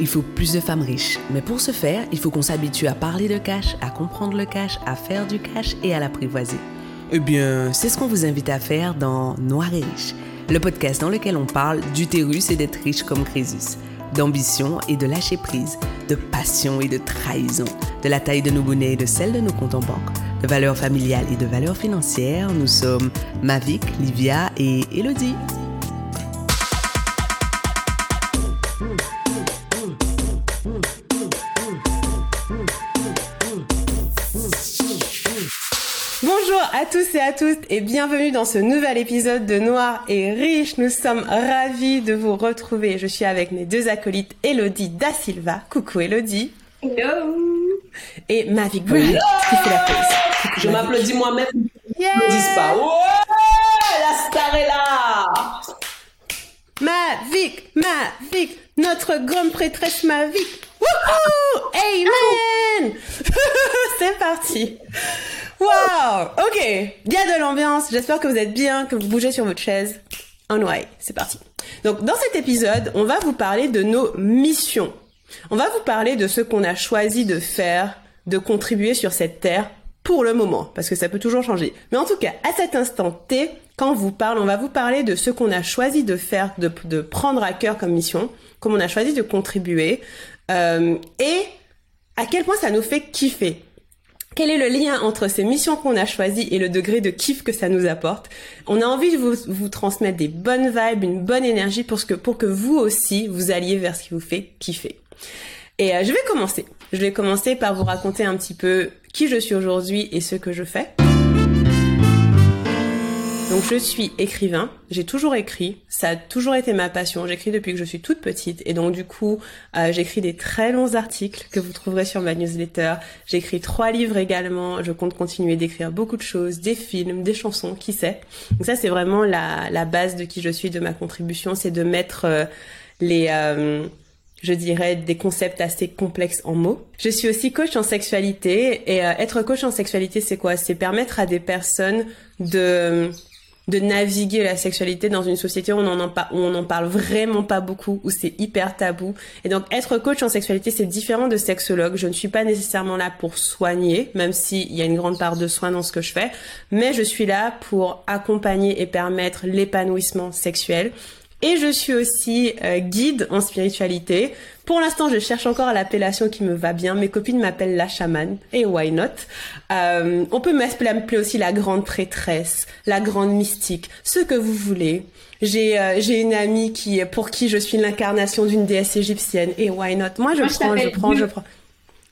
il faut plus de femmes riches. Mais pour ce faire, il faut qu'on s'habitue à parler de cash, à comprendre le cash, à faire du cash et à l'apprivoiser. Eh bien, c'est ce qu'on vous invite à faire dans Noir et Riche, le podcast dans lequel on parle d'utérus et d'être riche comme Crésus, d'ambition et de lâcher prise, de passion et de trahison, de la taille de nos bonnets et de celle de nos comptes en banque, de valeurs familiales et de valeurs financières. Nous sommes Mavic, Livia et Elodie. À tous et à toutes et bienvenue dans ce nouvel épisode de Noir et Riche. Nous sommes ravis de vous retrouver. Je suis avec mes deux acolytes Elodie Da Silva. Coucou Elodie. Hello. Et Mavic Brand qui fait la pause. Je m'applaudis moi-même. Yeah. Ne dis pas. Ouais, la star est là. Mavic, Mavic, notre grande prêtresse Mavic. Wouhou! Amen! C'est parti. Wow, ok. Il y a de l'ambiance. J'espère que vous êtes bien, que vous bougez sur votre chaise. En way, c'est parti. Donc dans cet épisode, on va vous parler de nos missions. On va vous parler de ce qu'on a choisi de faire, de contribuer sur cette terre pour le moment, parce que ça peut toujours changer. Mais en tout cas, à cet instant T, quand on vous parle, on va vous parler de ce qu'on a choisi de faire, de, de, prendre à cœur comme mission, comme on a choisi de contribuer, euh, et à quel point ça nous fait kiffer. Quel est le lien entre ces missions qu'on a choisies et le degré de kiff que ça nous apporte? On a envie de vous, vous transmettre des bonnes vibes, une bonne énergie pour, que, pour que vous aussi, vous alliez vers ce qui vous fait kiffer. Et euh, je vais commencer. Je vais commencer par vous raconter un petit peu qui je suis aujourd'hui et ce que je fais. Donc je suis écrivain, j'ai toujours écrit, ça a toujours été ma passion, j'écris depuis que je suis toute petite. Et donc du coup euh, j'écris des très longs articles que vous trouverez sur ma newsletter, j'écris trois livres également, je compte continuer d'écrire beaucoup de choses, des films, des chansons, qui sait. Donc ça c'est vraiment la, la base de qui je suis, de ma contribution, c'est de mettre euh, les... Euh, je dirais, des concepts assez complexes en mots. Je suis aussi coach en sexualité et être coach en sexualité, c'est quoi? C'est permettre à des personnes de de naviguer la sexualité dans une société où on en, où on en parle vraiment pas beaucoup, où c'est hyper tabou. Et donc être coach en sexualité, c'est différent de sexologue. Je ne suis pas nécessairement là pour soigner, même s'il y a une grande part de soin dans ce que je fais, mais je suis là pour accompagner et permettre l'épanouissement sexuel et je suis aussi euh, guide en spiritualité. Pour l'instant, je cherche encore l'appellation qui me va bien. Mes copines m'appellent la chamane. Et why not? Euh, On peut m'appeler aussi la grande prêtresse, la grande mystique, ce que vous voulez. J'ai euh, j'ai une amie qui pour qui je suis l'incarnation d'une déesse égyptienne. Et why not? Moi, je prends, je prends, je prends.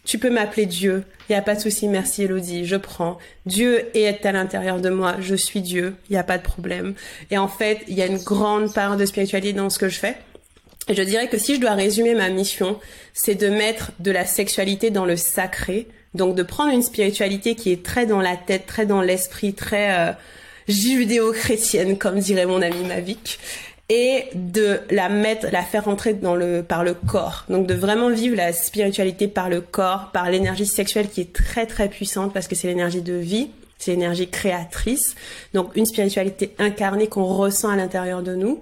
Tu peux m'appeler Dieu. Il n'y a pas de souci. Merci Elodie. Je prends. Dieu est à l'intérieur de moi. Je suis Dieu. Il n'y a pas de problème. Et en fait, il y a une grande part de spiritualité dans ce que je fais. Et je dirais que si je dois résumer ma mission, c'est de mettre de la sexualité dans le sacré. Donc de prendre une spiritualité qui est très dans la tête, très dans l'esprit, très euh, judéo-chrétienne, comme dirait mon ami Mavic, et de la mettre, la faire rentrer dans le, par le corps. Donc de vraiment vivre la spiritualité par le corps, par l'énergie sexuelle qui est très très puissante parce que c'est l'énergie de vie, c'est l'énergie créatrice. Donc une spiritualité incarnée qu'on ressent à l'intérieur de nous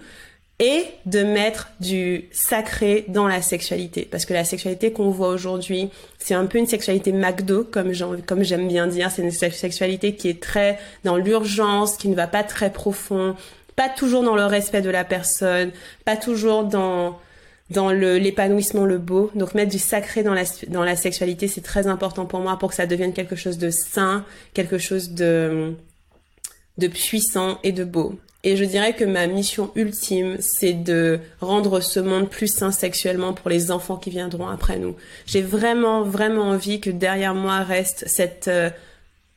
et de mettre du sacré dans la sexualité parce que la sexualité qu'on voit aujourd'hui c'est un peu une sexualité McDo comme comme j'aime bien dire c'est une sexualité qui est très dans l'urgence qui ne va pas très profond pas toujours dans le respect de la personne, pas toujours dans dans le l'épanouissement, le beau. Donc mettre du sacré dans la dans la sexualité, c'est très important pour moi pour que ça devienne quelque chose de sain, quelque chose de de puissant et de beau. Et je dirais que ma mission ultime, c'est de rendre ce monde plus sain sexuellement pour les enfants qui viendront après nous. J'ai vraiment, vraiment envie que derrière moi reste cette euh,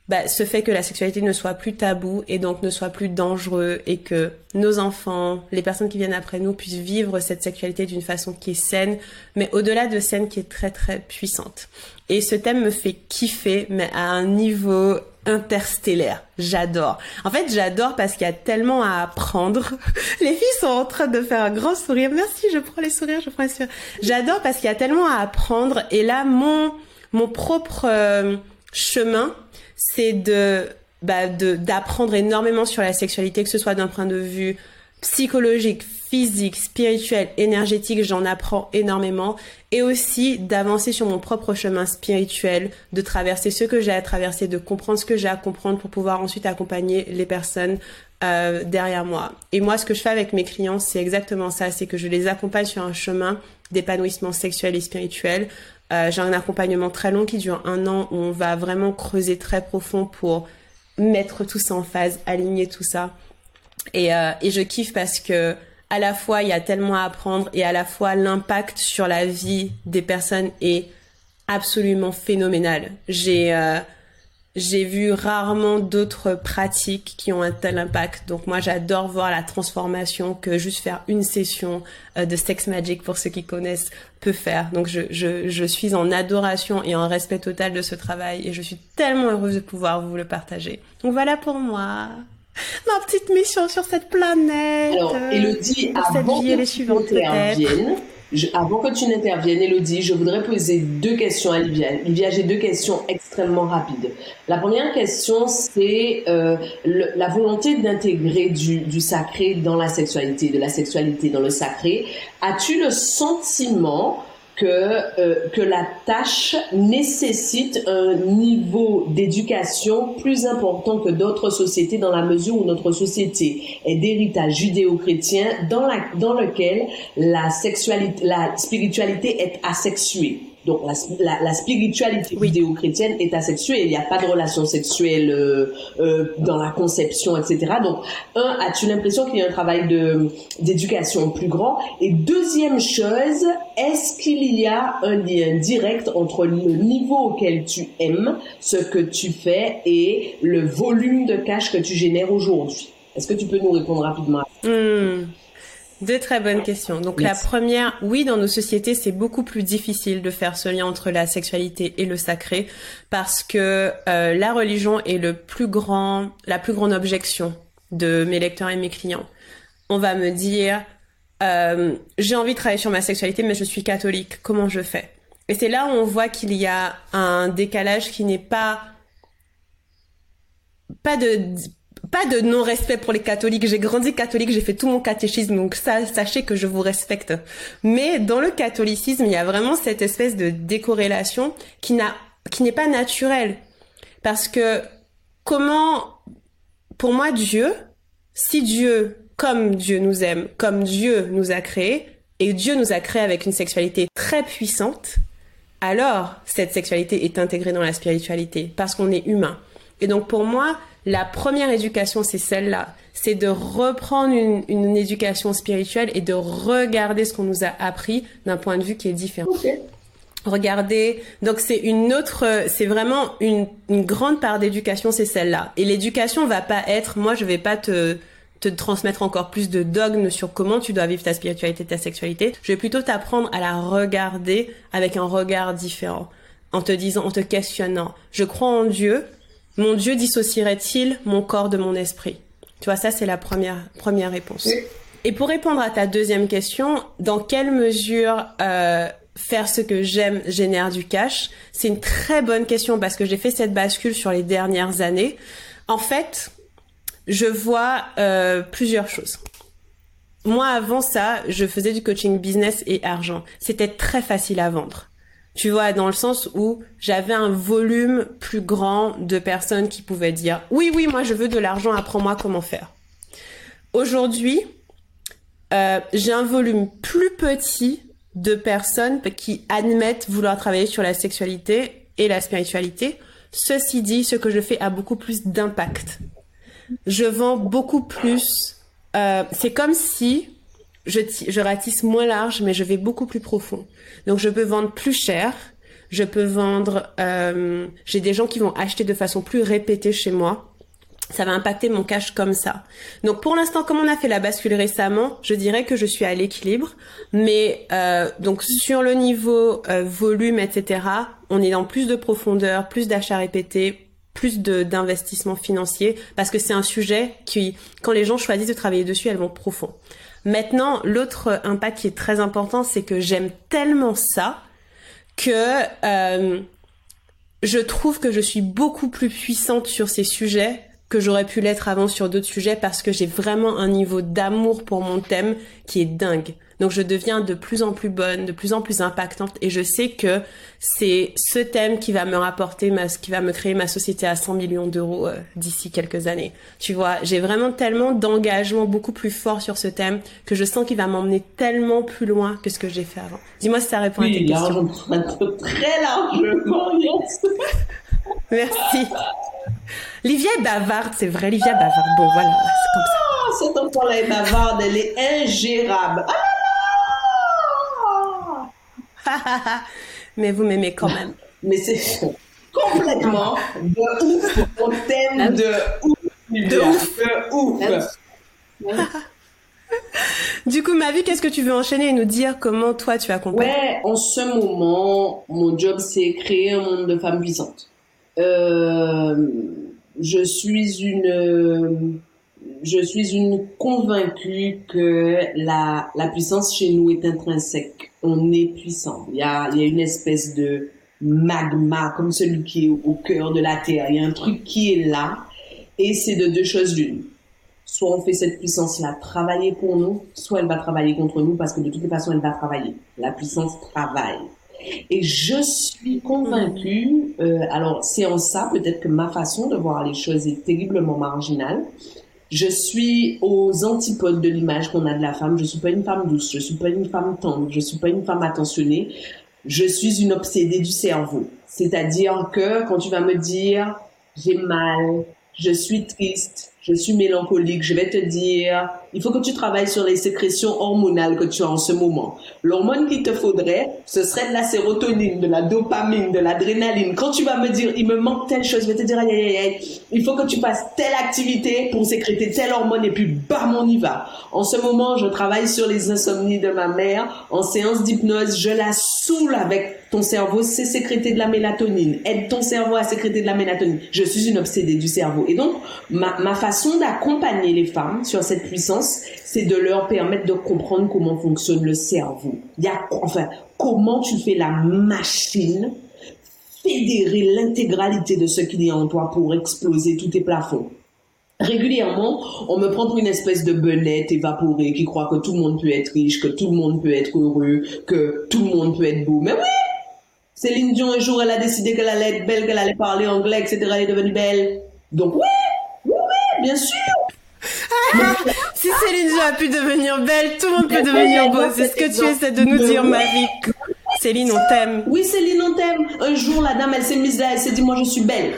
bah, ce fait que la sexualité ne soit plus tabou et donc ne soit plus dangereux et que nos enfants, les personnes qui viennent après nous puissent vivre cette sexualité d'une façon qui est saine, mais au-delà de saine qui est très très puissante. Et ce thème me fait kiffer, mais à un niveau interstellaire. J'adore. En fait, j'adore parce qu'il y a tellement à apprendre. Les filles sont en train de faire un grand sourire. Merci, je prends les sourires, je prends les sourires. J'adore parce qu'il y a tellement à apprendre. Et là, mon, mon propre euh, chemin, c'est de bah, d'apprendre énormément sur la sexualité, que ce soit d'un point de vue psychologique, physique, spirituel, énergétique, j'en apprends énormément et aussi d'avancer sur mon propre chemin spirituel, de traverser ce que j'ai à traverser, de comprendre ce que j'ai à comprendre pour pouvoir ensuite accompagner les personnes euh, derrière moi. Et moi, ce que je fais avec mes clients, c'est exactement ça, c'est que je les accompagne sur un chemin d'épanouissement sexuel et spirituel. Euh, j'ai un accompagnement très long qui dure un an où on va vraiment creuser très profond pour mettre tout ça en phase, aligner tout ça. Et, euh, et je kiffe parce que à la fois il y a tellement à apprendre et à la fois l'impact sur la vie des personnes est absolument phénoménal. J'ai euh, j'ai vu rarement d'autres pratiques qui ont un tel impact. Donc moi, j'adore voir la transformation que juste faire une session euh, de sex magic pour ceux qui connaissent peut faire. Donc je, je, je suis en adoration et en respect total de ce travail et je suis tellement heureuse de pouvoir vous le partager. Donc voilà pour moi ma petite mission sur cette planète. Alors, Elodie, avant que tu n'interviennes, avant que tu n'interviennes, Elodie, je voudrais poser deux questions à Livia. Livia, j'ai deux questions extrêmement rapides. La première question, c'est euh, la volonté d'intégrer du, du sacré dans la sexualité, de la sexualité dans le sacré. As-tu le sentiment que, euh, que la tâche nécessite un niveau d'éducation plus important que d'autres sociétés dans la mesure où notre société est d'héritage judéo-chrétien dans, dans lequel la sexualité, la spiritualité est asexuée. Donc la, la, spiritualité judéo-chrétienne est asexuée. Il n'y a pas de relation sexuelle euh, euh, dans la conception, etc. Donc, un, as-tu l'impression qu'il y a un travail de d'éducation plus grand? Et deuxième chose, est-ce qu'il y a un lien direct entre le niveau auquel tu aimes ce que tu fais et le volume de cash que tu génères aujourd'hui? Est-ce que tu peux nous répondre rapidement. Deux très bonnes questions. Donc la première, oui, dans nos sociétés, c'est beaucoup plus difficile de faire ce lien entre la sexualité et le sacré parce que euh, la religion est le plus grand, la plus grande objection de mes lecteurs et mes clients. On va me dire, euh, j'ai envie de travailler sur ma sexualité, mais je suis catholique. Comment je fais? Et c'est là où on voit qu'il y a un décalage qui n'est pas pas de pas de non-respect pour les catholiques. J'ai grandi catholique, j'ai fait tout mon catéchisme, donc ça, sachez que je vous respecte. Mais dans le catholicisme, il y a vraiment cette espèce de décorrélation qui n'a, qui n'est pas naturelle. Parce que comment, pour moi, Dieu, si Dieu, comme Dieu nous aime, comme Dieu nous a créés, et Dieu nous a créés avec une sexualité très puissante, alors cette sexualité est intégrée dans la spiritualité, parce qu'on est humain. Et donc pour moi, la première éducation, c'est celle-là. C'est de reprendre une, éducation spirituelle et de regarder ce qu'on nous a appris d'un point de vue qui est différent. Regardez, donc c'est une autre, c'est vraiment une, grande part d'éducation, c'est celle-là. Et l'éducation va pas être, moi je vais pas te, te transmettre encore plus de dogmes sur comment tu dois vivre ta spiritualité, ta sexualité. Je vais plutôt t'apprendre à la regarder avec un regard différent, en te disant, en te questionnant. Je crois en Dieu, mon Dieu dissocierait-il mon corps de mon esprit? Tu vois, ça c'est la première première réponse. Et pour répondre à ta deuxième question, dans quelle mesure euh, faire ce que j'aime génère du cash? C'est une très bonne question parce que j'ai fait cette bascule sur les dernières années. En fait, je vois euh, plusieurs choses. Moi, avant ça, je faisais du coaching business et argent. C'était très facile à vendre. Tu vois, dans le sens où j'avais un volume plus grand de personnes qui pouvaient dire oui, oui, moi je veux de l'argent, apprends-moi comment faire. Aujourd'hui, euh, j'ai un volume plus petit de personnes qui admettent vouloir travailler sur la sexualité et la spiritualité. Ceci dit, ce que je fais a beaucoup plus d'impact. Je vends beaucoup plus. Euh, c'est comme si je, je ratisse moins large, mais je vais beaucoup plus profond. Donc je peux vendre plus cher, je peux vendre, euh, j'ai des gens qui vont acheter de façon plus répétée chez moi. Ça va impacter mon cash comme ça. Donc pour l'instant, comme on a fait la bascule récemment, je dirais que je suis à l'équilibre. Mais euh, donc sur le niveau euh, volume, etc., on est dans plus de profondeur, plus d'achats répétés, plus d'investissement financier, parce que c'est un sujet qui, quand les gens choisissent de travailler dessus, elles vont profond. Maintenant, l'autre impact qui est très important, c'est que j'aime tellement ça que euh, je trouve que je suis beaucoup plus puissante sur ces sujets que j'aurais pu l'être avant sur d'autres sujets parce que j'ai vraiment un niveau d'amour pour mon thème qui est dingue. Donc je deviens de plus en plus bonne, de plus en plus impactante et je sais que c'est ce thème qui va me rapporter ma, qui va me créer ma société à 100 millions d'euros euh, d'ici quelques années. Tu vois, j'ai vraiment tellement d'engagement beaucoup plus fort sur ce thème que je sens qu'il va m'emmener tellement plus loin que ce que j'ai fait avant. Dis-moi si ça répond à tes questions. Très largement, yes. Merci. Livia est bavarde, c'est vrai, Livia bavarde. Bon, voilà, c'est comme ça. Ah, cette enfant-là est bavarde, elle est ingérable. Ah Mais vous m'aimez quand même. Mais c'est complètement de ouf. On t'aime de ouf. De ouf. De ouf. du coup, ma vie, qu'est-ce que tu veux enchaîner et nous dire comment toi tu accompagnes Ouais, en ce moment, mon job c'est créer un monde de femmes puissantes. Euh, je suis une je suis une convaincue que la, la puissance chez nous est intrinsèque. On est puissant. Il y a, il y a une espèce de magma comme celui qui est au cœur de la terre. Il y a un truc qui est là et c'est de deux choses l'une. Soit on fait cette puissance-là travailler pour nous, soit elle va travailler contre nous parce que de toutes les façons elle va travailler. La puissance travaille. Et je suis convaincue, euh, alors c'est en ça peut-être que ma façon de voir les choses est terriblement marginale, je suis aux antipodes de l'image qu'on a de la femme. Je suis pas une femme douce, je suis pas une femme tendre, je suis pas une femme attentionnée. Je suis une obsédée du cerveau. C'est-à-dire que quand tu vas me dire j'ai mal, je suis triste, je suis mélancolique, je vais te dire, il faut que tu travailles sur les sécrétions hormonales que tu as en ce moment. L'hormone qu'il te faudrait, ce serait de la sérotonine, de la dopamine, de l'adrénaline. Quand tu vas me dire, il me manque telle chose, je vais te dire, aïe, aïe, aïe, il faut que tu fasses telle activité pour sécréter telle hormone et puis bam, on y va. En ce moment, je travaille sur les insomnies de ma mère. En séance d'hypnose, je la saoule avec ton cerveau sait sécréter de la mélatonine. Aide ton cerveau à sécréter de la mélatonine. Je suis une obsédée du cerveau. Et donc, ma, ma façon d'accompagner les femmes sur cette puissance, c'est de leur permettre de comprendre comment fonctionne le cerveau. Il y a, enfin, comment tu fais la machine fédérer l'intégralité de ce qu'il y a en toi pour exploser tous tes plafonds. Régulièrement, on me prend pour une espèce de benette évaporée qui croit que tout le monde peut être riche, que tout le monde peut être heureux, que tout le monde peut être beau. Mais oui, Céline Dion, un jour, elle a décidé qu'elle allait être belle, qu'elle allait parler anglais, etc. Elle est devenue belle. Donc oui, bien sûr. si Céline Dion a pu devenir belle, tout le monde peut devenir beau. C'est ce que tu essaies de nous dire, Marie. Céline, on t'aime. Oui, Céline, on t'aime. Un jour, la dame, elle s'est mise là, elle s'est dit, moi, je suis belle.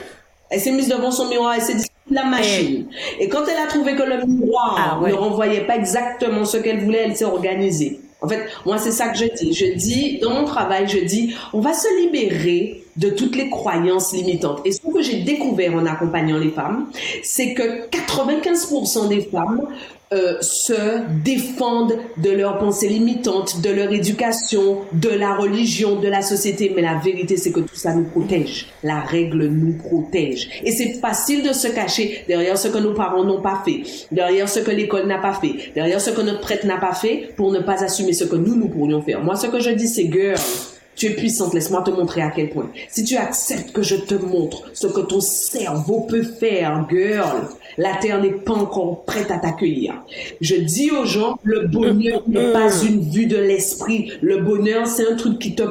Elle s'est mise devant son miroir, elle s'est dit, la machine. Et quand elle a trouvé que le miroir ah, ne renvoyait pas exactement ce qu'elle voulait, elle s'est organisée. En fait, moi, c'est ça que je dis. Je dis, dans mon travail, je dis, on va se libérer de toutes les croyances limitantes. Et ce que j'ai découvert en accompagnant les femmes, c'est que 95% des femmes euh, se défendent de leurs pensées limitantes, de leur éducation, de la religion, de la société. Mais la vérité, c'est que tout ça nous protège. La règle nous protège. Et c'est facile de se cacher derrière ce que nos parents n'ont pas fait, derrière ce que l'école n'a pas fait, derrière ce que notre prêtre n'a pas fait pour ne pas assumer ce que nous, nous pourrions faire. Moi, ce que je dis, c'est girl. Tu es puissante, laisse-moi te montrer à quel point. Si tu acceptes que je te montre ce que ton cerveau peut faire, girl, la terre n'est pas encore prête à t'accueillir. Je dis aux gens, le bonheur n'est pas une vue de l'esprit. Le bonheur, c'est un truc qui te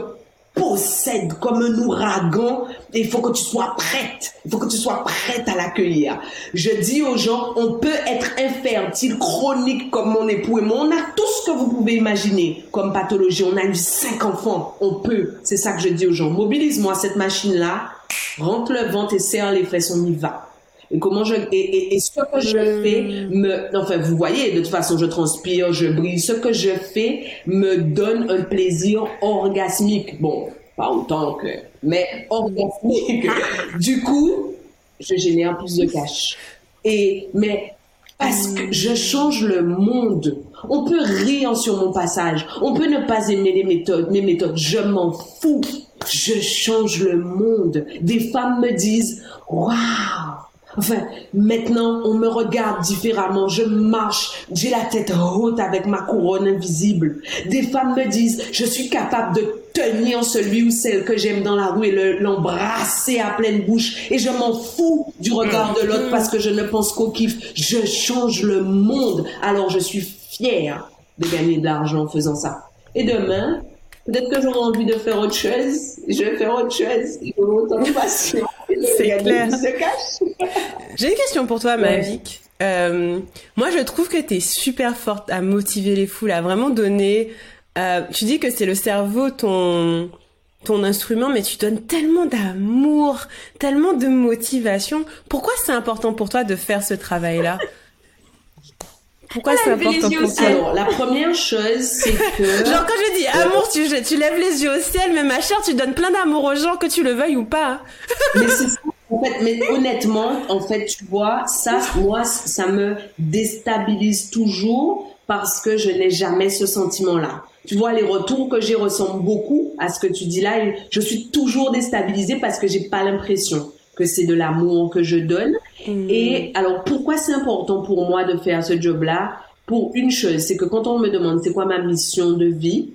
comme un ouragan il faut que tu sois prête. Il faut que tu sois prête à l'accueillir. Je dis aux gens, on peut être infertile, chronique comme mon époux et moi. On a tout ce que vous pouvez imaginer comme pathologie. On a eu cinq enfants. On peut. C'est ça que je dis aux gens. Mobilise-moi cette machine-là. Rentre le ventre et serre les fesses. On y va. Et comment je et, et, ce que je fais me enfin vous voyez de toute façon je transpire, je brille. Ce que je fais me donne un plaisir orgasmique. Bon, pas autant que mais orgasmique. du coup, je génère plus de cash. Et mais parce que je change le monde. On peut rire sur mon passage. On peut ne pas aimer les méthodes, mes méthodes. Je m'en fous. Je change le monde. Des femmes me disent, waouh, Enfin, maintenant, on me regarde différemment. Je marche, j'ai la tête haute avec ma couronne invisible. Des femmes me disent, je suis capable de tenir celui ou celle que j'aime dans la rue et l'embrasser à pleine bouche. Et je m'en fous du regard de l'autre parce que je ne pense qu'au kiff. Je change le monde. Alors je suis fière de gagner de l'argent en faisant ça. Et demain, peut-être que j'aurai envie de faire autre chose. Je vais faire autre chose. autant de passion. C'est clair. J'ai une question pour toi, Mavic. Euh, moi, je trouve que tu es super forte à motiver les foules, à vraiment donner. Euh, tu dis que c'est le cerveau ton ton instrument, mais tu donnes tellement d'amour, tellement de motivation. Pourquoi c'est important pour toi de faire ce travail-là? Pourquoi c'est important pour toi? Alors, la première chose, c'est que... Genre, quand je dis amour, tu, tu lèves les yeux au ciel, mais ma chère, tu donnes plein d'amour aux gens, que tu le veuilles ou pas. mais c'est ça. En fait, mais honnêtement, en fait, tu vois, ça, moi, ça me déstabilise toujours parce que je n'ai jamais ce sentiment-là. Tu vois, les retours que j'ai ressemblent beaucoup à ce que tu dis là. je suis toujours déstabilisée parce que j'ai pas l'impression que c'est de l'amour que je donne. Mm. Et alors, pourquoi c'est important pour moi de faire ce job-là? Pour une chose, c'est que quand on me demande c'est quoi ma mission de vie,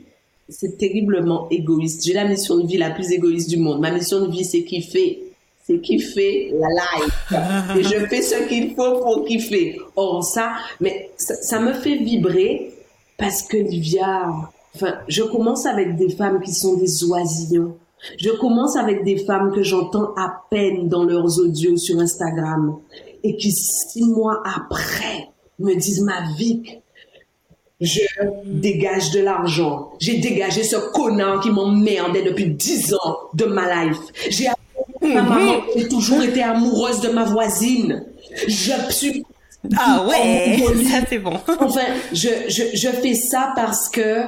c'est terriblement égoïste. J'ai la mission de vie la plus égoïste du monde. Ma mission de vie, c'est kiffer. C'est kiffer la life. Et je fais ce qu'il faut pour kiffer. Or, ça, mais ça, me fait vibrer parce que Livia, enfin, je commence avec des femmes qui sont des oisillons je commence avec des femmes que j'entends à peine dans leurs audios sur Instagram et qui six mois après me disent ma vie, je dégage de l'argent. J'ai dégagé ce connard qui m'emmerdait depuis dix ans de ma life. J'ai J'ai toujours été amoureuse de ma voisine. Je suis ah ouais, ça c'est bon. enfin, je, je, je fais ça parce que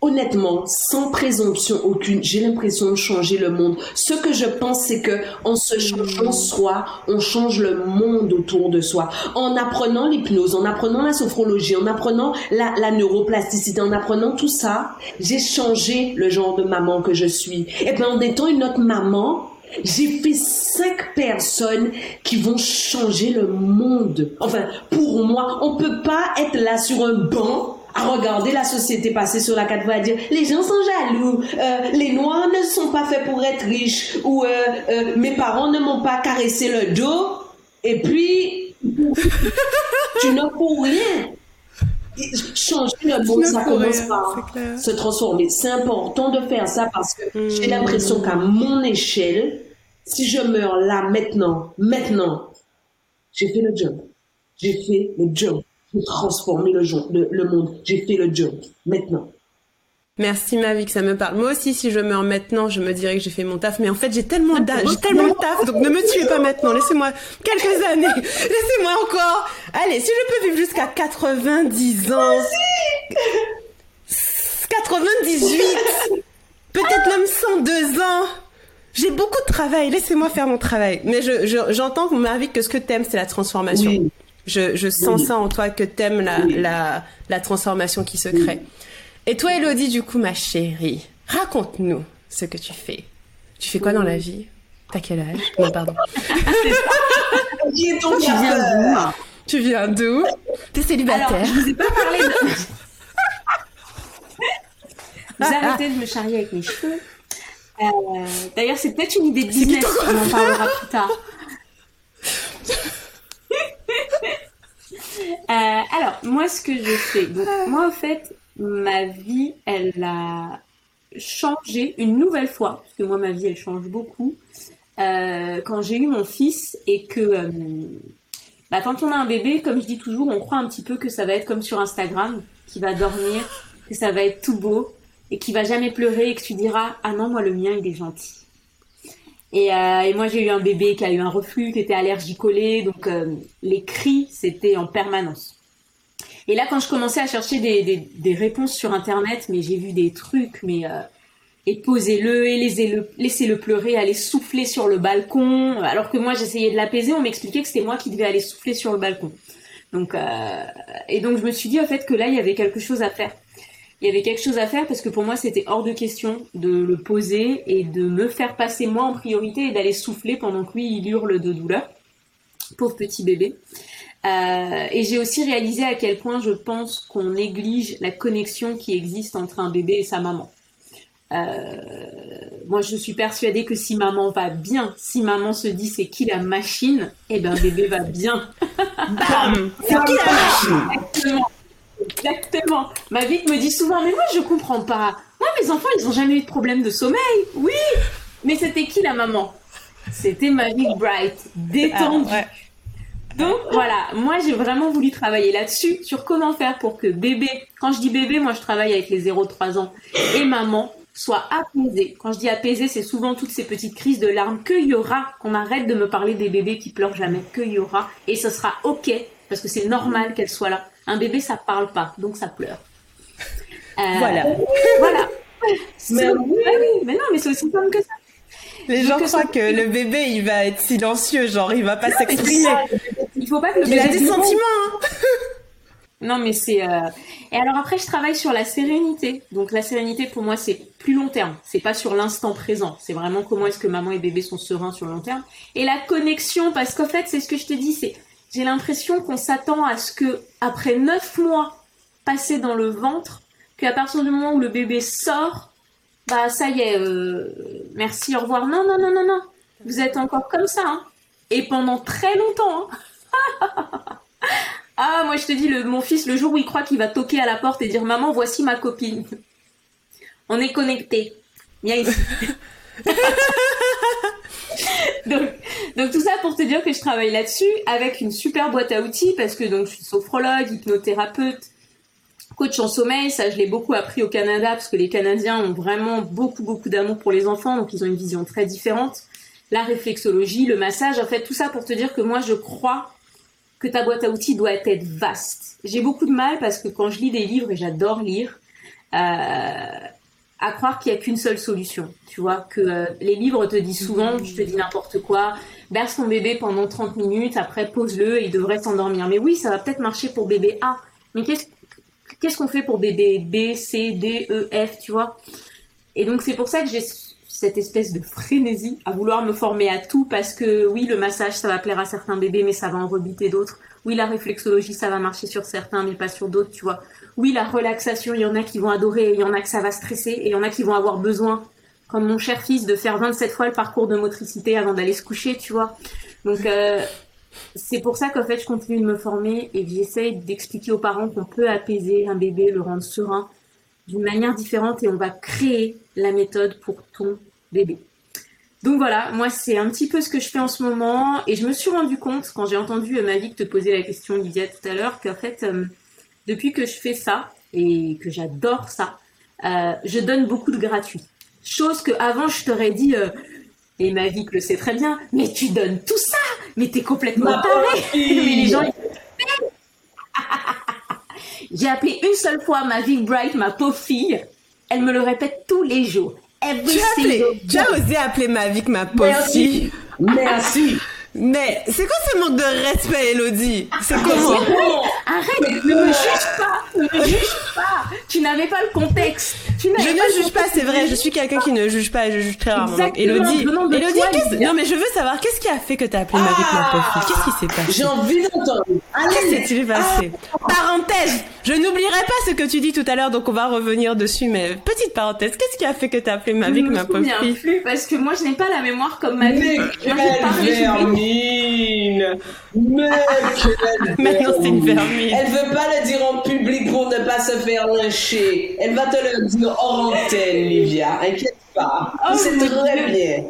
honnêtement, sans présomption aucune, j'ai l'impression de changer le monde. Ce que je pense, c'est que en se changeant soi, on change le monde autour de soi. En apprenant l'hypnose, en apprenant la sophrologie, en apprenant la, la neuroplasticité, en apprenant tout ça, j'ai changé le genre de maman que je suis. Et bien, en étant une autre maman, j'ai fait cinq personnes qui vont changer le monde. Enfin, pour moi, on peut pas être là sur un banc à regarder la société passer sur la quatre voies dire les gens sont jaloux, euh, les noirs ne sont pas faits pour être riches ou euh, euh, mes parents ne m'ont pas caressé le dos et puis tu n'as pour rien. Changer le monde, ça commence par se transformer. C'est important de faire ça parce que j'ai hmm. l'impression qu'à mon échelle, si je meurs là maintenant, maintenant, j'ai fait le job. J'ai fait le job pour transformer le, le, monde. J'ai fait le job. Maintenant. Merci ma vie que ça me parle. Moi aussi, si je meurs maintenant, je me dirais que j'ai fait mon taf. Mais en fait, j'ai tellement j'ai tellement de taf, donc ne me tuez pas maintenant. Laissez-moi quelques années. Laissez-moi encore. Allez, si je peux vivre jusqu'à 90 ans. 98. Peut-être même 102 ans. J'ai beaucoup de travail. Laissez-moi faire mon travail. Mais je, j'entends, ma vie, que ce que t'aimes, c'est la transformation. Oui. Je, je sens ça en toi que t'aimes la, la, la transformation qui se crée. Et toi, Elodie, du coup, ma chérie, raconte-nous ce que tu fais. Tu fais quoi dans la vie? T'as quel âge? Non, pardon. tu viens d'où? Tu viens d'où? T'es célibataire Alors, je vous ai pas parlé de... vous arrêtez de me charrier avec mes cheveux. Euh, D'ailleurs, c'est peut-être une idée de business, on en parlera plus tard. Euh, alors, moi, ce que je fais, donc, moi, en fait, ma vie, elle a changé une nouvelle fois, parce que moi, ma vie, elle change beaucoup. Euh, quand j'ai eu mon fils et que, euh, bah, quand on a un bébé, comme je dis toujours, on croit un petit peu que ça va être comme sur Instagram, qui va dormir, que ça va être tout beau et qui va jamais pleurer et que tu diras, ah non, moi, le mien, il est gentil. Et, euh, et, moi, j'ai eu un bébé qui a eu un reflux, qui était allergicolé, donc euh, les cris, c'était en permanence. Et là, quand je commençais à chercher des, des, des réponses sur Internet, mais j'ai vu des trucs, mais euh, et posez-le, et laissez-le, laissez-le pleurer, aller souffler sur le balcon. Alors que moi, j'essayais de l'apaiser, on m'expliquait que c'était moi qui devais aller souffler sur le balcon. Donc, euh, et donc je me suis dit en fait que là, il y avait quelque chose à faire il y avait quelque chose à faire parce que pour moi c'était hors de question de le poser et de me faire passer moi en priorité et d'aller souffler pendant que lui il hurle de douleur. Pauvre petit bébé. Euh, et j'ai aussi réalisé à quel point je pense qu'on néglige la connexion qui existe entre un bébé et sa maman. moi, je suis persuadée que si maman va bien, si maman se dit c'est qui la machine, eh ben bébé va bien. Bam C'est qui la machine? Exactement. Exactement. Ma vie me dit souvent, mais moi je comprends pas. Moi, mes enfants, ils ont jamais eu de problème de sommeil. Oui, mais c'était qui la maman? C'était ma vie bright, détendue. Ah, Donc voilà, moi j'ai vraiment voulu travailler là-dessus, sur comment faire pour que bébé, quand je dis bébé, moi je travaille avec les 0-3 ans, et maman soit apaisée. Quand je dis apaisée, c'est souvent toutes ces petites crises de larmes qu'il y aura, qu'on arrête de me parler des bébés qui pleurent jamais, qu'il y aura, et ce sera ok, parce que c'est normal qu'elle soit là. Un bébé, ça parle pas, donc ça pleure. Euh, voilà. voilà. Mais oui. mais non, mais c'est aussi simple que ça. Les gens croient que le bébé, il va être silencieux, genre il va pas s'exprimer. Il faut pas que le bébé. Il a des sentiments. Hein. non, mais c'est. Euh, et alors après, je travaille sur la sérénité. Donc la sérénité, pour moi, c'est plus long terme. C'est pas sur l'instant présent. C'est vraiment comment est-ce que maman et bébé sont sereins sur le long terme. Et la connexion, parce qu'en fait, c'est ce que je te dis, c'est j'ai l'impression qu'on s'attend à ce que après neuf mois passés dans le ventre, qu'à partir du moment où le bébé sort, bah ça y est, euh, merci, au revoir. Non, non, non, non, non. Vous êtes encore comme ça. Hein. Et pendant très longtemps. Hein. ah, moi je te dis, le, mon fils, le jour où il croit qu'il va toquer à la porte et dire Maman, voici ma copine. On est connecté. Viens ici. donc, donc tout ça pour te dire que je travaille là-dessus avec une super boîte à outils parce que donc je suis sophrologue, hypnothérapeute, coach en sommeil, ça je l'ai beaucoup appris au Canada parce que les Canadiens ont vraiment beaucoup beaucoup d'amour pour les enfants, donc ils ont une vision très différente. La réflexologie, le massage, en fait tout ça pour te dire que moi je crois que ta boîte à outils doit être vaste. J'ai beaucoup de mal parce que quand je lis des livres et j'adore lire, euh, à croire qu'il n'y a qu'une seule solution. Tu vois, que euh, les livres te disent souvent, je te dis n'importe quoi, berce ton bébé pendant 30 minutes, après pose-le et il devrait s'endormir. Mais oui, ça va peut-être marcher pour bébé A. Mais qu'est-ce qu'est-ce qu'on fait pour bébé B, C, D, E, F, tu vois? Et donc c'est pour ça que j'ai cette espèce de frénésie à vouloir me former à tout parce que oui, le massage, ça va plaire à certains bébés, mais ça va en rebiter d'autres. Oui, la réflexologie, ça va marcher sur certains, mais pas sur d'autres, tu vois oui, la relaxation, il y en a qui vont adorer, il y en a que ça va stresser, et il y en a qui vont avoir besoin, comme mon cher fils, de faire 27 fois le parcours de motricité avant d'aller se coucher, tu vois. Donc, euh, c'est pour ça qu'en fait, je continue de me former et j'essaye d'expliquer aux parents qu'on peut apaiser un bébé, le rendre serein d'une manière différente et on va créer la méthode pour ton bébé. Donc voilà, moi c'est un petit peu ce que je fais en ce moment et je me suis rendu compte quand j'ai entendu ma vie te poser la question Lydia tout à l'heure qu'en fait euh, depuis que je fais ça et que j'adore ça, euh, je donne beaucoup de gratuit. Chose que avant je t'aurais dit, euh, et ma vie le sait très bien, mais tu donnes tout ça, mais t'es complètement taré. mais les gens, j'ai appelé une seule fois ma vie bright, ma pauvre fille. Elle me le répète tous les jours. Tu, as osé appeler ma vie ma pauvre. Merci. Mais c'est quoi ce manque de respect, Elodie? C'est comment? Arrête, ne me juge pas, ne me juge pas. Tu n'avais pas le contexte. je ne juge pas, c'est vrai. Je suis quelqu'un qui ne juge pas, je juge très rarement. Elodie, Elodie, non mais je veux savoir qu'est-ce qui a fait que tu as appelé ma vie ma pauvre Qu'est-ce qui s'est passé? J'ai envie d'entendre. Qu'est-ce qui s'est passé? Parenthèse, je n'oublierai pas ce que tu dis tout à l'heure, donc on va revenir dessus. Mais petite parenthèse, qu'est-ce qui a fait que tu as appelé ma vie ma pauvre fille? plus parce que moi je n'ai pas la mémoire comme ma vie. vermine Mais Maintenant c'est une vermine. Elle veut pas le dire en public pour ne pas se faire lyncher. Elle va te le dire hors antenne, Livia. Inquiète pas. Oh, c'est très bien.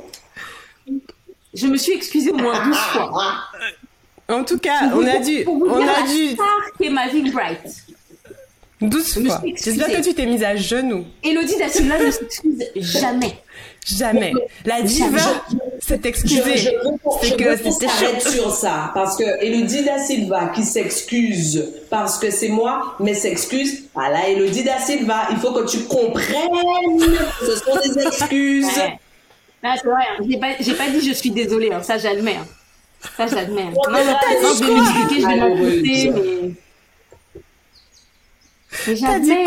Je me suis excusée au moins 12 fois. En tout cas, on a dû... On a dû... qui est ma vie bright. 12 fois. J'espère que tu t'es mise à genoux. Elodie Da Silva ne s'excuse jamais. Jamais. La diva s'est excusée. C'est que c'était sur ça. Parce que Elodie Da Silva qui s'excuse parce que c'est moi, mais s'excuse. Voilà, Elodie Da Silva, il faut que tu comprennes que ce sont des excuses. Ouais. c'est vrai. Hein. J'ai pas, j'ai pas dit je suis désolée. Hein. Ça, j'admets. Hein. Ça, j'admets. Non, non, non, je vais m'expliquer, je vais m'en mais... Mais j'admets.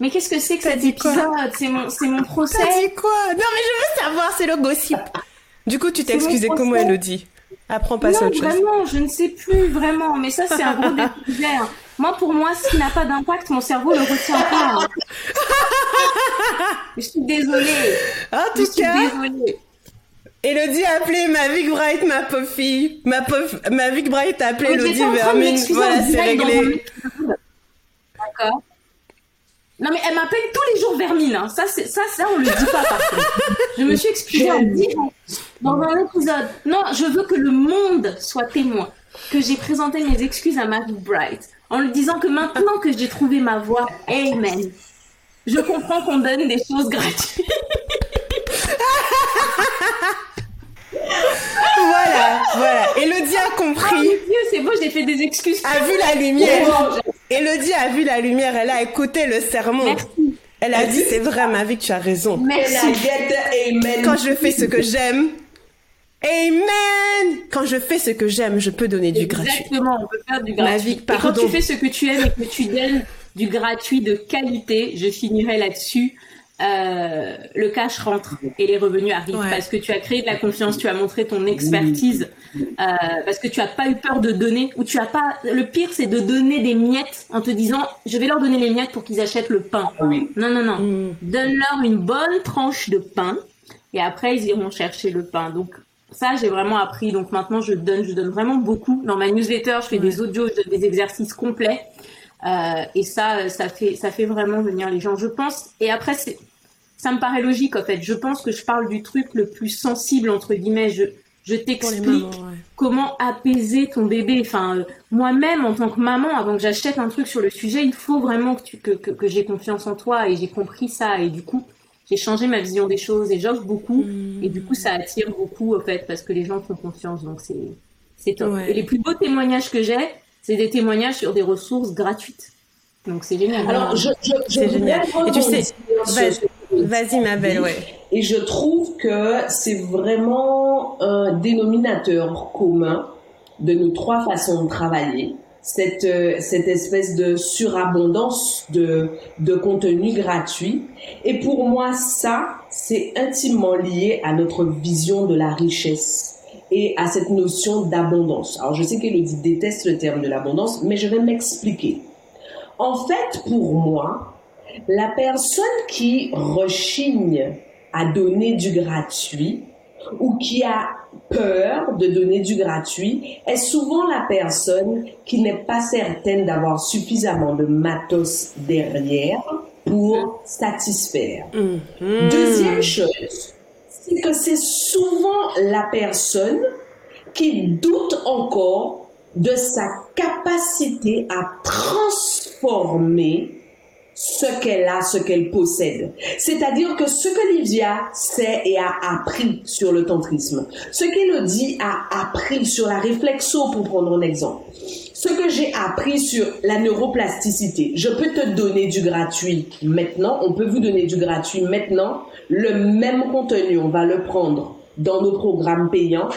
Mais qu'est-ce que c'est que cet épisode? C'est mon, c'est mon procès. T'as dit quoi? Non, mais je veux savoir, c'est le gossip. Du coup, tu t'es excusée comment, Elodie Apprends pas non, autre chose. vraiment, je ne sais plus vraiment. Mais ça, c'est un gros découvert. Moi, pour moi, ce qui n'a pas d'impact, mon cerveau le retient pas. je suis désolée. En tout je cas. Désolée. Elodie a appelé ma Vic Bright, ma pauvre fille. Ma, pauvre, ma Vic Bright a appelé Elodie Vermine. Voilà, c'est réglé. D'accord. Non mais elle m'appelle tous les jours Vermine. Hein. Ça, ça, ça, on le dit pas par contre. Je me suis excusée en disant dans un épisode. Non, je veux que le monde soit témoin que j'ai présenté mes excuses à Marie Bright en lui disant que maintenant que j'ai trouvé ma voix, Amen. Je comprends qu'on donne des choses gratuites. voilà, voilà. Elodie a compris. Oh Dieu, c'est beau, j'ai fait des excuses. A vu la lumière. Elodie a vu la lumière, elle a écouté le sermon. Merci. Elle a dit, c'est vrai, ma vie, tu as raison. Merci. Amen. Quand je fais ce que j'aime, Amen. Quand je fais ce que j'aime, je peux donner du gratuit. Exactement, on peut faire du gratuit. Ma vie, pardon. Et quand tu fais ce que tu aimes et que tu donnes du gratuit de qualité, je finirai là-dessus. Euh, le cash rentre et les revenus arrivent parce que tu as créé de la confiance, tu as montré ton expertise, euh, parce que tu as pas eu peur de donner ou tu as pas. Le pire, c'est de donner des miettes en te disant je vais leur donner les miettes pour qu'ils achètent le pain. Non, non, non. Mm. Donne-leur une bonne tranche de pain et après ils iront chercher le pain. Donc ça, j'ai vraiment appris. Donc maintenant, je donne, je donne vraiment beaucoup. Dans ma newsletter, je fais des audios, je donne des exercices complets. Euh, et ça, ça fait, ça fait vraiment venir les gens. Je pense. Et après, c'est, ça me paraît logique en fait. Je pense que je parle du truc le plus sensible entre guillemets. Je, je t'explique comment apaiser ton bébé. Enfin, euh, moi-même en tant que maman, avant que j'achète un truc sur le sujet, il faut vraiment que, tu, que, que, que j'ai confiance en toi et j'ai compris ça. Et du coup, j'ai changé ma vision des choses et j'offre beaucoup. Et du coup, ça attire beaucoup, en fait, parce que les gens font confiance. Donc, c'est, c'est top. Et les plus beaux témoignages que j'ai, c'est des témoignages sur des ressources gratuites. Donc, c'est génial. Alors, je, je, c'est génial. Et tu sais, vas-y, ma belle, ouais. Et je trouve que c'est vraiment un dénominateur commun de nos trois façons de travailler cette, euh, cette espèce de surabondance de, de contenu gratuit. Et pour moi, ça, c'est intimement lié à notre vision de la richesse et à cette notion d'abondance. Alors, je sais qu'Elodie déteste le terme de l'abondance, mais je vais m'expliquer. En fait, pour moi, la personne qui rechigne à donner du gratuit ou qui a peur de donner du gratuit est souvent la personne qui n'est pas certaine d'avoir suffisamment de matos derrière pour satisfaire. Mm-hmm. Deuxième chose, c'est que c'est souvent la personne qui doute encore de sa capacité à transformer ce qu'elle a, ce qu'elle possède. C'est-à-dire que ce que Livia sait et a appris sur le tantrisme, ce qu'Elodie a appris sur la réflexo, pour prendre un exemple, ce que j'ai appris sur la neuroplasticité, je peux te donner du gratuit maintenant, on peut vous donner du gratuit maintenant, le même contenu, on va le prendre dans nos programmes payants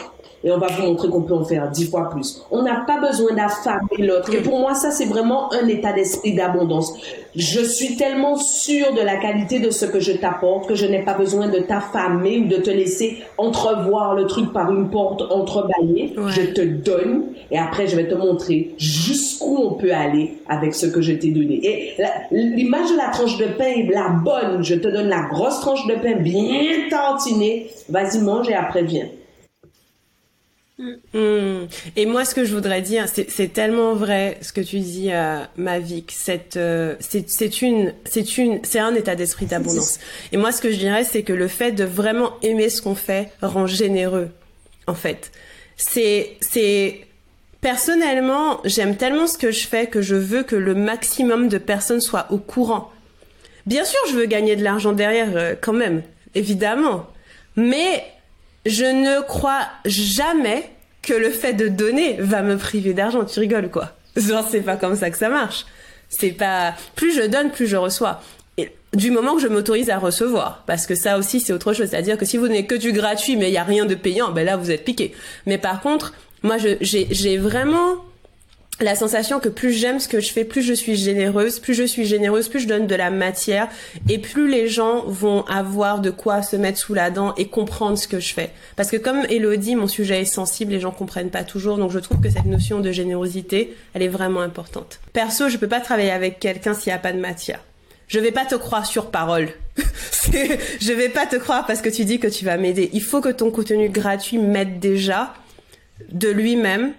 et on va vous montrer qu'on peut en faire dix fois plus. On n'a pas besoin d'affamer l'autre. Et pour moi, ça, c'est vraiment un état d'esprit d'abondance. Je suis tellement sûre de la qualité de ce que je t'apporte que je n'ai pas besoin de t'affamer ou de te laisser entrevoir le truc par une porte entrebâillée. Je te donne et après, je vais te montrer jusqu'où on peut aller avec ce que je t'ai donné. Et l'image de la tranche de pain est la bonne. Je te donne la grosse tranche de pain bien tartinée. Vas-y, mange et après, viens. Hmm. Et moi, ce que je voudrais dire, c'est tellement vrai ce que tu dis, euh, Mavic. Euh, c'est une, c'est une, c'est un état d'esprit d'abondance. Et moi, ce que je dirais, c'est que le fait de vraiment aimer ce qu'on fait rend généreux. En fait, c'est, c'est personnellement, j'aime tellement ce que je fais que je veux que le maximum de personnes soient au courant. Bien sûr, je veux gagner de l'argent derrière, euh, quand même, évidemment. Mais je ne crois jamais que le fait de donner va me priver d'argent. Tu rigoles, quoi. Genre, c'est pas comme ça que ça marche. C'est pas, plus je donne, plus je reçois. Et du moment que je m'autorise à recevoir. Parce que ça aussi, c'est autre chose. C'est-à-dire que si vous n'avez que du gratuit, mais il y a rien de payant, ben là, vous êtes piqué. Mais par contre, moi, j'ai vraiment la sensation que plus j'aime ce que je fais, plus je suis généreuse, plus je suis généreuse, plus je donne de la matière et plus les gens vont avoir de quoi se mettre sous la dent et comprendre ce que je fais. Parce que comme Elodie, mon sujet est sensible, les gens comprennent pas toujours, donc je trouve que cette notion de générosité, elle est vraiment importante. Perso, je peux pas travailler avec quelqu'un s'il y a pas de matière. Je vais pas te croire sur parole. je vais pas te croire parce que tu dis que tu vas m'aider. Il faut que ton contenu gratuit m'aide déjà de lui-même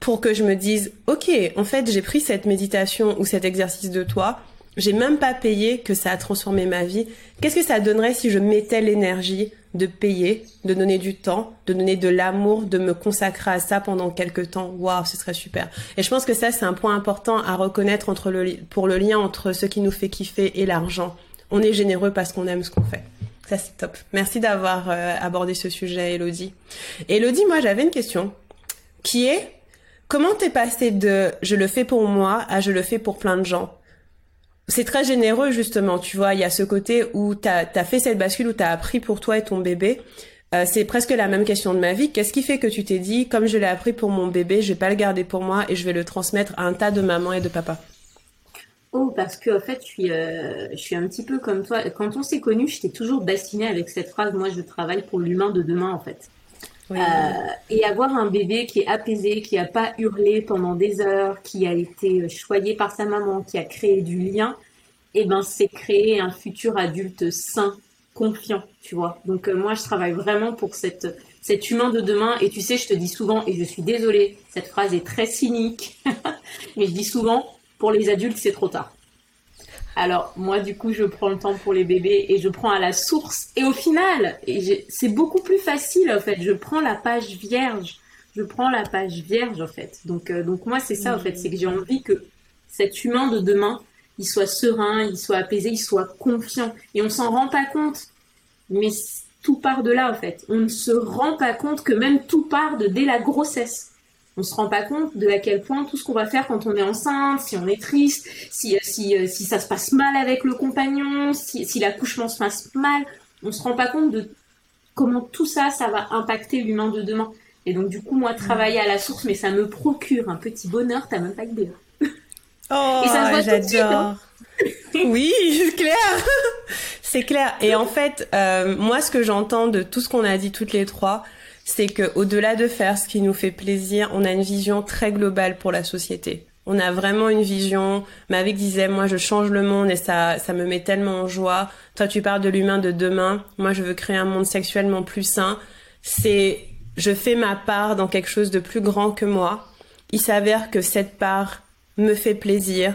pour que je me dise, ok, en fait, j'ai pris cette méditation ou cet exercice de toi, j'ai même pas payé que ça a transformé ma vie. Qu'est-ce que ça donnerait si je mettais l'énergie de payer, de donner du temps, de donner de l'amour, de me consacrer à ça pendant quelques temps? Waouh, ce serait super. Et je pense que ça, c'est un point important à reconnaître entre le, pour le lien entre ce qui nous fait kiffer et l'argent. On est généreux parce qu'on aime ce qu'on fait. Ça, c'est top. Merci d'avoir euh, abordé ce sujet, Elodie. Elodie, moi, j'avais une question qui est Comment t'es passé de je le fais pour moi à je le fais pour plein de gens? C'est très généreux justement, tu vois, il y a ce côté où t'as as fait cette bascule, où t'as appris pour toi et ton bébé. Euh, c'est presque la même question de ma vie. Qu'est-ce qui fait que tu t'es dit, comme je l'ai appris pour mon bébé, je vais pas le garder pour moi et je vais le transmettre à un tas de mamans et de papas? Oh, parce que en fait, je suis, euh, un petit peu comme toi. Quand on s'est connus, j'étais toujours bastinée avec cette phrase. Moi, je travaille pour l'humain de demain, en fait. Euh, et avoir un bébé qui est apaisé, qui n'a pas hurlé pendant des heures, qui a été choyé par sa maman, qui a créé du lien, et eh ben c'est créer un futur adulte sain, confiant, tu vois. Donc euh, moi je travaille vraiment pour cette cet humain de demain. Et tu sais, je te dis souvent, et je suis désolée, cette phrase est très cynique, mais je dis souvent, pour les adultes c'est trop tard. Alors moi du coup je prends le temps pour les bébés et je prends à la source et au final c'est beaucoup plus facile en fait. Je prends la page vierge, je prends la page vierge en fait. Donc euh, donc moi c'est ça en fait, c'est que j'ai envie que cet humain de demain il soit serein, il soit apaisé, il soit confiant et on s'en rend pas compte. Mais tout part de là en fait. On ne se rend pas compte que même tout part de dès la grossesse on se rend pas compte de à quel point tout ce qu'on va faire quand on est enceinte, si on est triste, si, si, euh, si ça se passe mal avec le compagnon, si, si l'accouchement se passe mal, on se rend pas compte de comment tout ça, ça va impacter l'humain de demain. Et donc du coup, moi, travailler à la source, mais ça me procure un petit bonheur, t'as même pas idée. Oh, Et ça j'adore. Hein. oui, c'est clair. c'est clair. Et en fait, euh, moi, ce que j'entends de tout ce qu'on a dit toutes les trois, c'est que au-delà de faire ce qui nous fait plaisir, on a une vision très globale pour la société. On a vraiment une vision. Mavic disait, moi, je change le monde et ça, ça me met tellement en joie. Toi, tu parles de l'humain de demain. Moi, je veux créer un monde sexuellement plus sain. C'est, je fais ma part dans quelque chose de plus grand que moi. Il s'avère que cette part me fait plaisir,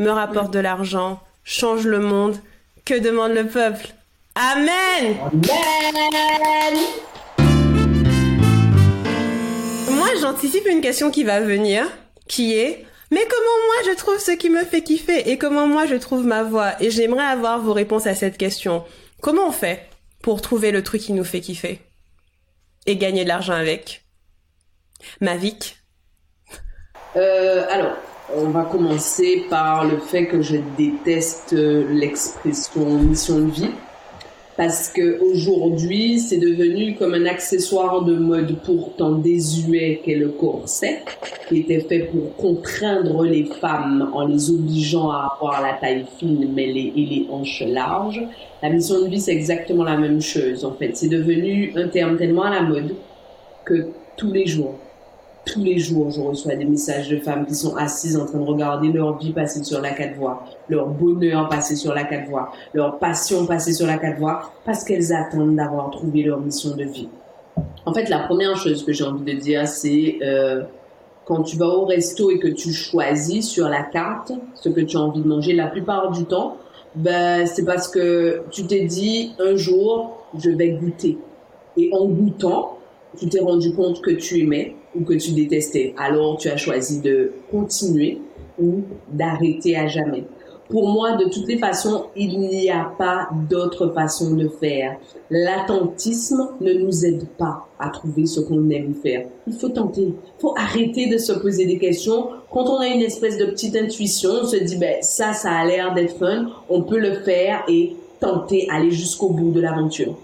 me rapporte de l'argent, change le monde. Que demande le peuple? Amen! Amen! J'anticipe une question qui va venir, qui est mais comment moi je trouve ce qui me fait kiffer et comment moi je trouve ma voix? Et j'aimerais avoir vos réponses à cette question. Comment on fait pour trouver le truc qui nous fait kiffer? Et gagner de l'argent avec? Mavic? Euh, Alors, on va commencer par le fait que je déteste l'expression mission de vie parce que aujourd'hui c'est devenu comme un accessoire de mode pourtant désuet qu'est le corset qui était fait pour contraindre les femmes en les obligeant à avoir la taille fine mais les, et les hanches larges. La mission de vie c'est exactement la même chose en fait. C'est devenu un terme tellement à la mode que tous les jours tous les jours, je reçois des messages de femmes qui sont assises en train de regarder leur vie passer sur la quatre voies, leur bonheur passer sur la quatre voies, leur passion passer sur la quatre voies, parce qu'elles attendent d'avoir trouvé leur mission de vie. En fait, la première chose que j'ai envie de dire, c'est euh, quand tu vas au resto et que tu choisis sur la carte ce que tu as envie de manger, la plupart du temps, ben, c'est parce que tu t'es dit un jour, je vais goûter. Et en goûtant, tu t'es rendu compte que tu aimais, ou que tu détestais. Alors tu as choisi de continuer ou d'arrêter à jamais. Pour moi, de toutes les façons, il n'y a pas d'autre façon de faire. L'attentisme ne nous aide pas à trouver ce qu'on aime faire. Il faut tenter. Il faut arrêter de se poser des questions. Quand on a une espèce de petite intuition, on se dit, ben, ça, ça a l'air d'être fun, on peut le faire et tenter, aller jusqu'au bout de l'aventure.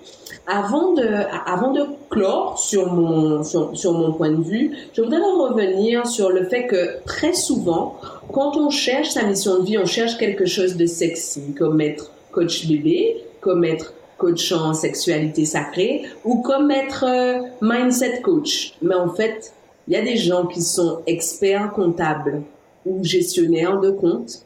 Avant de, avant de clore sur mon, sur, mon point de vue, je voudrais revenir sur le fait que très souvent, quand on cherche sa mission de vie, on cherche quelque chose de sexy, comme être coach bébé, comme être coach en sexualité sacrée ou comme être euh, mindset coach. Mais en fait, il y a des gens qui sont experts comptables ou gestionnaires de comptes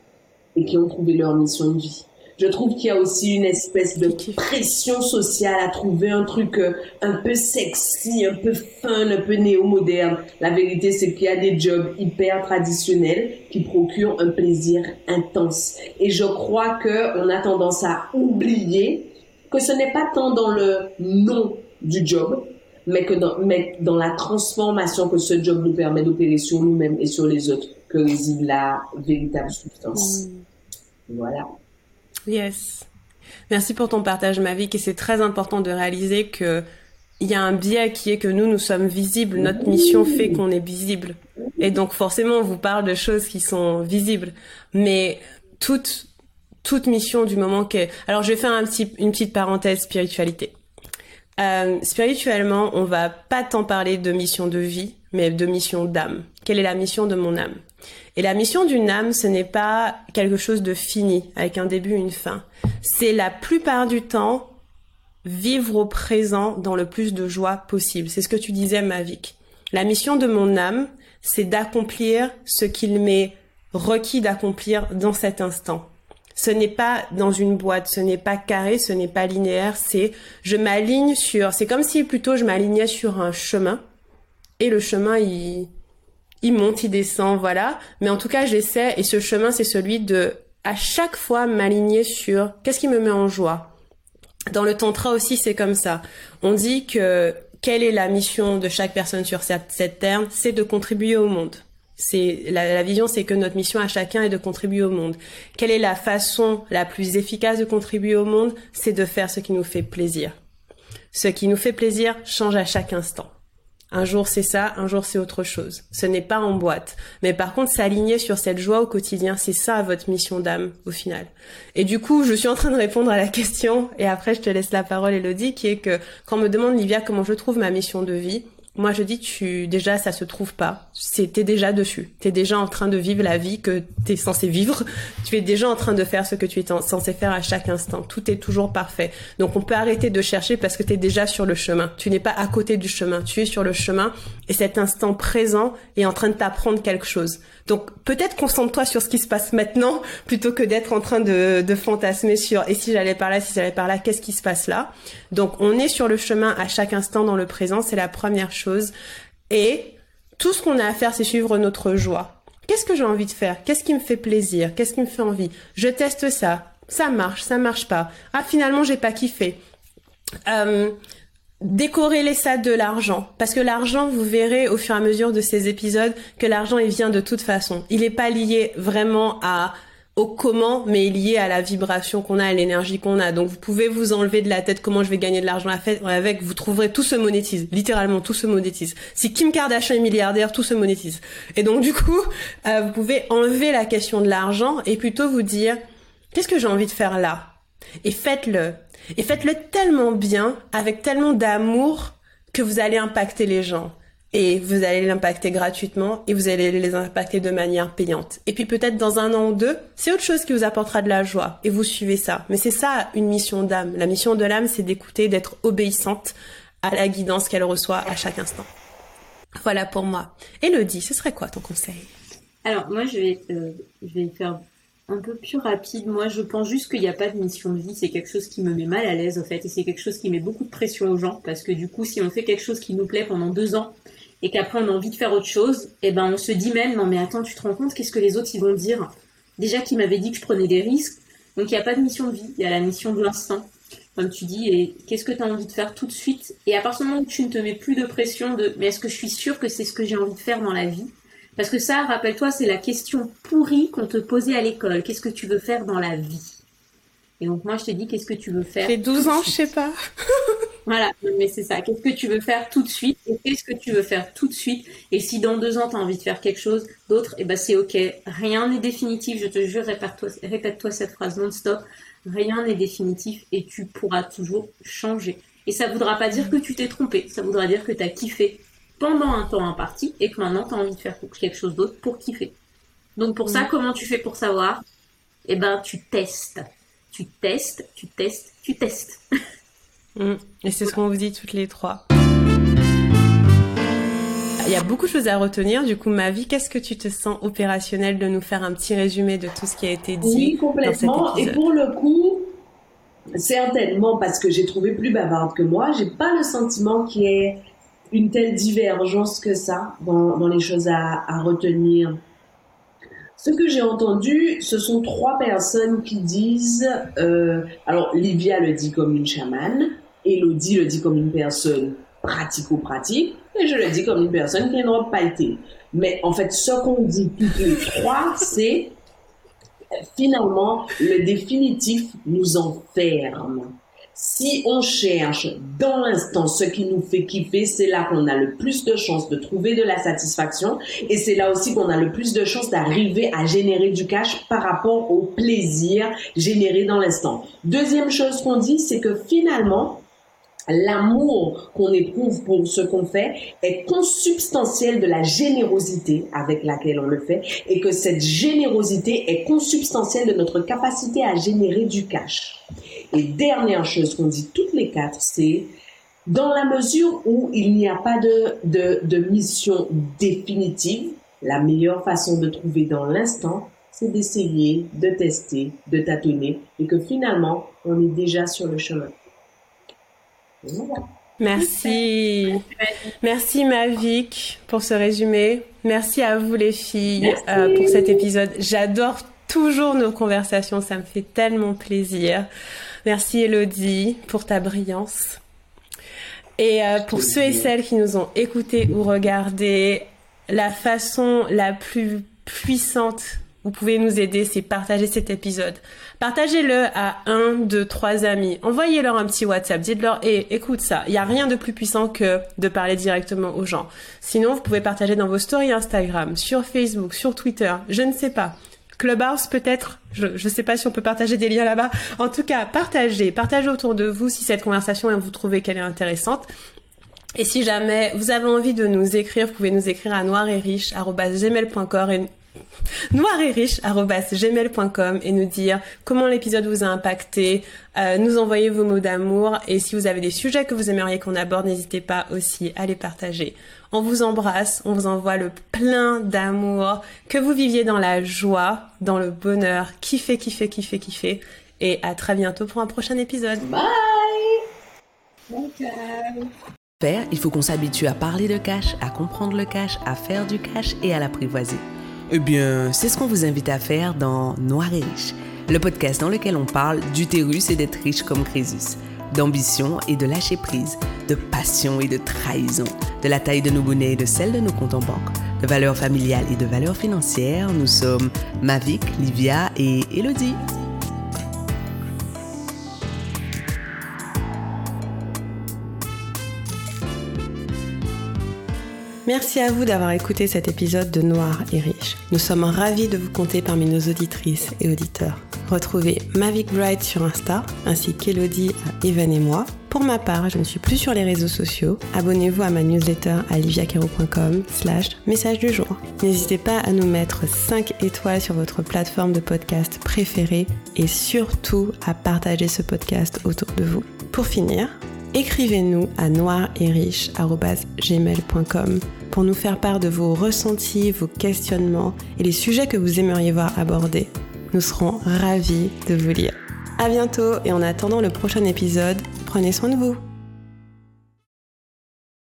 et qui ont trouvé leur mission de vie. Je trouve qu'il y a aussi une espèce de pression sociale à trouver un truc euh, un peu sexy, un peu fun, un peu néo-moderne. La vérité, c'est qu'il y a des jobs hyper traditionnels qui procurent un plaisir intense. Et je crois que on a tendance à oublier que ce n'est pas tant dans le nom du job, mais que dans, mais dans la transformation que ce job nous permet d'opérer sur nous-mêmes et sur les autres que réside la véritable substance. Mm. Voilà. Yes. Merci pour ton partage, Mavic. Et c'est très important de réaliser que il y a un biais qui est que nous, nous sommes visibles. Notre mission fait qu'on est visible. Et donc, forcément, on vous parle de choses qui sont visibles. Mais toute, toute mission du moment que... Alors, je vais faire un petit, une petite parenthèse spiritualité. Euh, spirituellement, on va pas tant parler de mission de vie, mais de mission d'âme. Quelle est la mission de mon âme? Et la mission d'une âme, ce n'est pas quelque chose de fini, avec un début, une fin. C'est la plupart du temps vivre au présent dans le plus de joie possible. C'est ce que tu disais, Mavic. La mission de mon âme, c'est d'accomplir ce qu'il m'est requis d'accomplir dans cet instant. Ce n'est pas dans une boîte, ce n'est pas carré, ce n'est pas linéaire, c'est je m'aligne sur, c'est comme si plutôt je m'alignais sur un chemin et le chemin il, il monte, il descend, voilà. Mais en tout cas, j'essaie, et ce chemin, c'est celui de, à chaque fois, m'aligner sur qu'est-ce qui me met en joie? Dans le tantra aussi, c'est comme ça. On dit que quelle est la mission de chaque personne sur cette, terre? C'est de contribuer au monde. C'est la, vision, c'est que notre mission à chacun est de contribuer au monde. Quelle est la façon la plus efficace de contribuer au monde? C'est de faire ce qui nous fait plaisir. Ce qui nous fait plaisir change à chaque instant. Un jour c'est ça, un jour c'est autre chose. Ce n'est pas en boîte. Mais par contre, s'aligner sur cette joie au quotidien, c'est ça votre mission d'âme au final. Et du coup, je suis en train de répondre à la question, et après je te laisse la parole Elodie, qui est que quand on me demande Livia comment je trouve ma mission de vie, moi, je dis, tu déjà, ça se trouve pas. C'est t'es déjà dessus. T'es déjà en train de vivre la vie que t'es censé vivre. Tu es déjà en train de faire ce que tu es censé faire à chaque instant. Tout est toujours parfait. Donc, on peut arrêter de chercher parce que t'es déjà sur le chemin. Tu n'es pas à côté du chemin. Tu es sur le chemin et cet instant présent est en train de t'apprendre quelque chose. Donc, peut-être concentre-toi sur ce qui se passe maintenant plutôt que d'être en train de, fantasmer sur et si j'allais par là, si j'allais par là, qu'est-ce qui se passe là? Donc, on est sur le chemin à chaque instant dans le présent. C'est la première chose et tout ce qu'on a à faire, c'est suivre notre joie. Qu'est-ce que j'ai envie de faire? Qu'est-ce qui me fait plaisir? Qu'est-ce qui me fait envie? Je teste ça. Ça marche, ça marche pas. Ah, finalement, j'ai pas kiffé. Euh, décorréler ça de l'argent parce que l'argent vous verrez au fur et à mesure de ces épisodes que l'argent il vient de toute façon il n'est pas lié vraiment à au comment, mais lié à la vibration qu'on a, à l'énergie qu'on a. Donc vous pouvez vous enlever de la tête comment je vais gagner de l'argent avec, vous trouverez tout se monétise, littéralement tout se monétise. Si Kim Kardashian est milliardaire, tout se monétise. Et donc du coup, euh, vous pouvez enlever la question de l'argent et plutôt vous dire qu'est-ce que j'ai envie de faire là? Et faites-le. Et faites-le tellement bien, avec tellement d'amour que vous allez impacter les gens et vous allez l'impacter gratuitement et vous allez les impacter de manière payante. Et puis peut-être dans un an ou deux, c'est autre chose qui vous apportera de la joie et vous suivez ça. Mais c'est ça une mission d'âme. La mission de l'âme, c'est d'écouter, d'être obéissante à la guidance qu'elle reçoit à chaque instant. Voilà pour moi. Elodie, ce serait quoi ton conseil? Alors moi, je vais, euh, je vais faire un peu plus rapide. Moi, je pense juste qu'il n'y a pas de mission de vie. C'est quelque chose qui me met mal à l'aise, au fait. Et c'est quelque chose qui met beaucoup de pression aux gens. Parce que du coup, si on fait quelque chose qui nous plaît pendant deux ans, et qu'après on a envie de faire autre chose, eh ben on se dit même non mais attends tu te rends compte qu'est-ce que les autres ils vont dire? Déjà qu'ils m'avaient dit que je prenais des risques, donc il n'y a pas de mission de vie, il y a la mission de l'instant. Comme tu dis, et qu'est-ce que tu as envie de faire tout de suite? Et à partir du moment où tu ne te mets plus de pression de mais est-ce que je suis sûre que c'est ce que j'ai envie de faire dans la vie? Parce que ça, rappelle-toi, c'est la question pourrie qu'on te posait à l'école. Qu'est-ce que tu veux faire dans la vie? Et donc moi je te dis qu'est-ce que tu veux faire J'ai 12 ans, je sais pas. Voilà, mais c'est ça. Qu'est-ce que tu veux faire tout de suite? Et qu'est-ce que tu veux faire tout de suite? Et si dans deux ans, tu as envie de faire quelque chose d'autre, eh ben c'est OK. Rien n'est définitif, je te jure, répète-toi répète cette phrase non-stop. Rien n'est définitif et tu pourras toujours changer. Et ça voudra pas dire que tu t'es trompé, ça voudra dire que tu as kiffé pendant un temps imparti et que maintenant tu as envie de faire quelque chose d'autre pour kiffer. Donc pour ça, comment tu fais pour savoir? Eh ben, tu testes. Tu testes, tu testes, tu testes. Mm. Et c'est ce qu'on vous dit toutes les trois. Il y a beaucoup de choses à retenir. Du coup, ma vie, qu'est-ce que tu te sens opérationnel de nous faire un petit résumé de tout ce qui a été dit Oui, complètement. Et pour le coup, certainement parce que j'ai trouvé plus bavarde que moi, j'ai pas le sentiment qu'il y ait une telle divergence que ça dans, les choses à, retenir. Ce que j'ai entendu, ce sont trois personnes qui disent, euh, alors Livia le dit comme une chamane, Elodie le dit comme une personne pratico-pratique, et je le dis comme une personne qui est une robe pailletée. Mais en fait, ce qu'on dit toutes les trois, c'est finalement le définitif nous enferme. Si on cherche dans l'instant ce qui nous fait kiffer, c'est là qu'on a le plus de chances de trouver de la satisfaction et c'est là aussi qu'on a le plus de chances d'arriver à générer du cash par rapport au plaisir généré dans l'instant. Deuxième chose qu'on dit, c'est que finalement, l'amour qu'on éprouve pour ce qu'on fait est consubstantiel de la générosité avec laquelle on le fait et que cette générosité est consubstantielle de notre capacité à générer du cash. Et dernière chose qu'on dit toutes les quatre, c'est dans la mesure où il n'y a pas de, de, de mission définitive, la meilleure façon de trouver dans l'instant, c'est d'essayer, de tester, de tâtonner et que finalement, on est déjà sur le chemin. Merci. Merci Mavic pour ce résumé. Merci à vous les filles euh, pour cet épisode. J'adore toujours nos conversations, ça me fait tellement plaisir. Merci Elodie pour ta brillance. Et euh, pour ceux et celles qui nous ont écoutés ou regardés, la façon la plus puissante vous pouvez nous aider, c'est partager cet épisode. Partagez-le à un, deux, trois amis. Envoyez-leur un petit WhatsApp. Dites-leur, hé, écoute ça. Il n'y a rien de plus puissant que de parler directement aux gens. Sinon, vous pouvez partager dans vos stories Instagram, sur Facebook, sur Twitter. Je ne sais pas. Clubhouse peut-être, je ne sais pas si on peut partager des liens là-bas. En tout cas, partagez, partagez autour de vous si cette conversation vous trouvez qu'elle est intéressante. Et si jamais vous avez envie de nous écrire, vous pouvez nous écrire à noireriche.gmail.com et noir et riche gmail.com et nous dire comment l'épisode vous a impacté, euh, nous envoyer vos mots d'amour et si vous avez des sujets que vous aimeriez qu'on aborde, n'hésitez pas aussi à les partager. On vous embrasse, on vous envoie le plein d'amour, que vous viviez dans la joie, dans le bonheur, kiffez, kiffez, kiffez, kiffez et à très bientôt pour un prochain épisode. Bye. Bye. Il faut qu'on s'habitue à parler de cash, à comprendre le cash, à faire du cash et à l'apprivoiser. Eh bien, c'est ce qu'on vous invite à faire dans Noir et riche, le podcast dans lequel on parle d'utérus et d'être riche comme Crésus, d'ambition et de lâcher prise, de passion et de trahison, de la taille de nos bonnets et de celle de nos comptes en banque, de valeurs familiales et de valeurs financières. Nous sommes Mavic, Livia et Elodie. Merci à vous d'avoir écouté cet épisode de Noir et Riche. Nous sommes ravis de vous compter parmi nos auditrices et auditeurs. Retrouvez Mavic Bright sur Insta, ainsi qu'Elodie à Evan et moi. Pour ma part, je ne suis plus sur les réseaux sociaux. Abonnez-vous à ma newsletter à liviacaro.com slash message du jour. N'hésitez pas à nous mettre 5 étoiles sur votre plateforme de podcast préférée et surtout à partager ce podcast autour de vous. Pour finir, écrivez-nous à noireriche.gmail.com pour nous faire part de vos ressentis, vos questionnements et les sujets que vous aimeriez voir abordés. Nous serons ravis de vous lire. À bientôt et en attendant le prochain épisode, prenez soin de vous.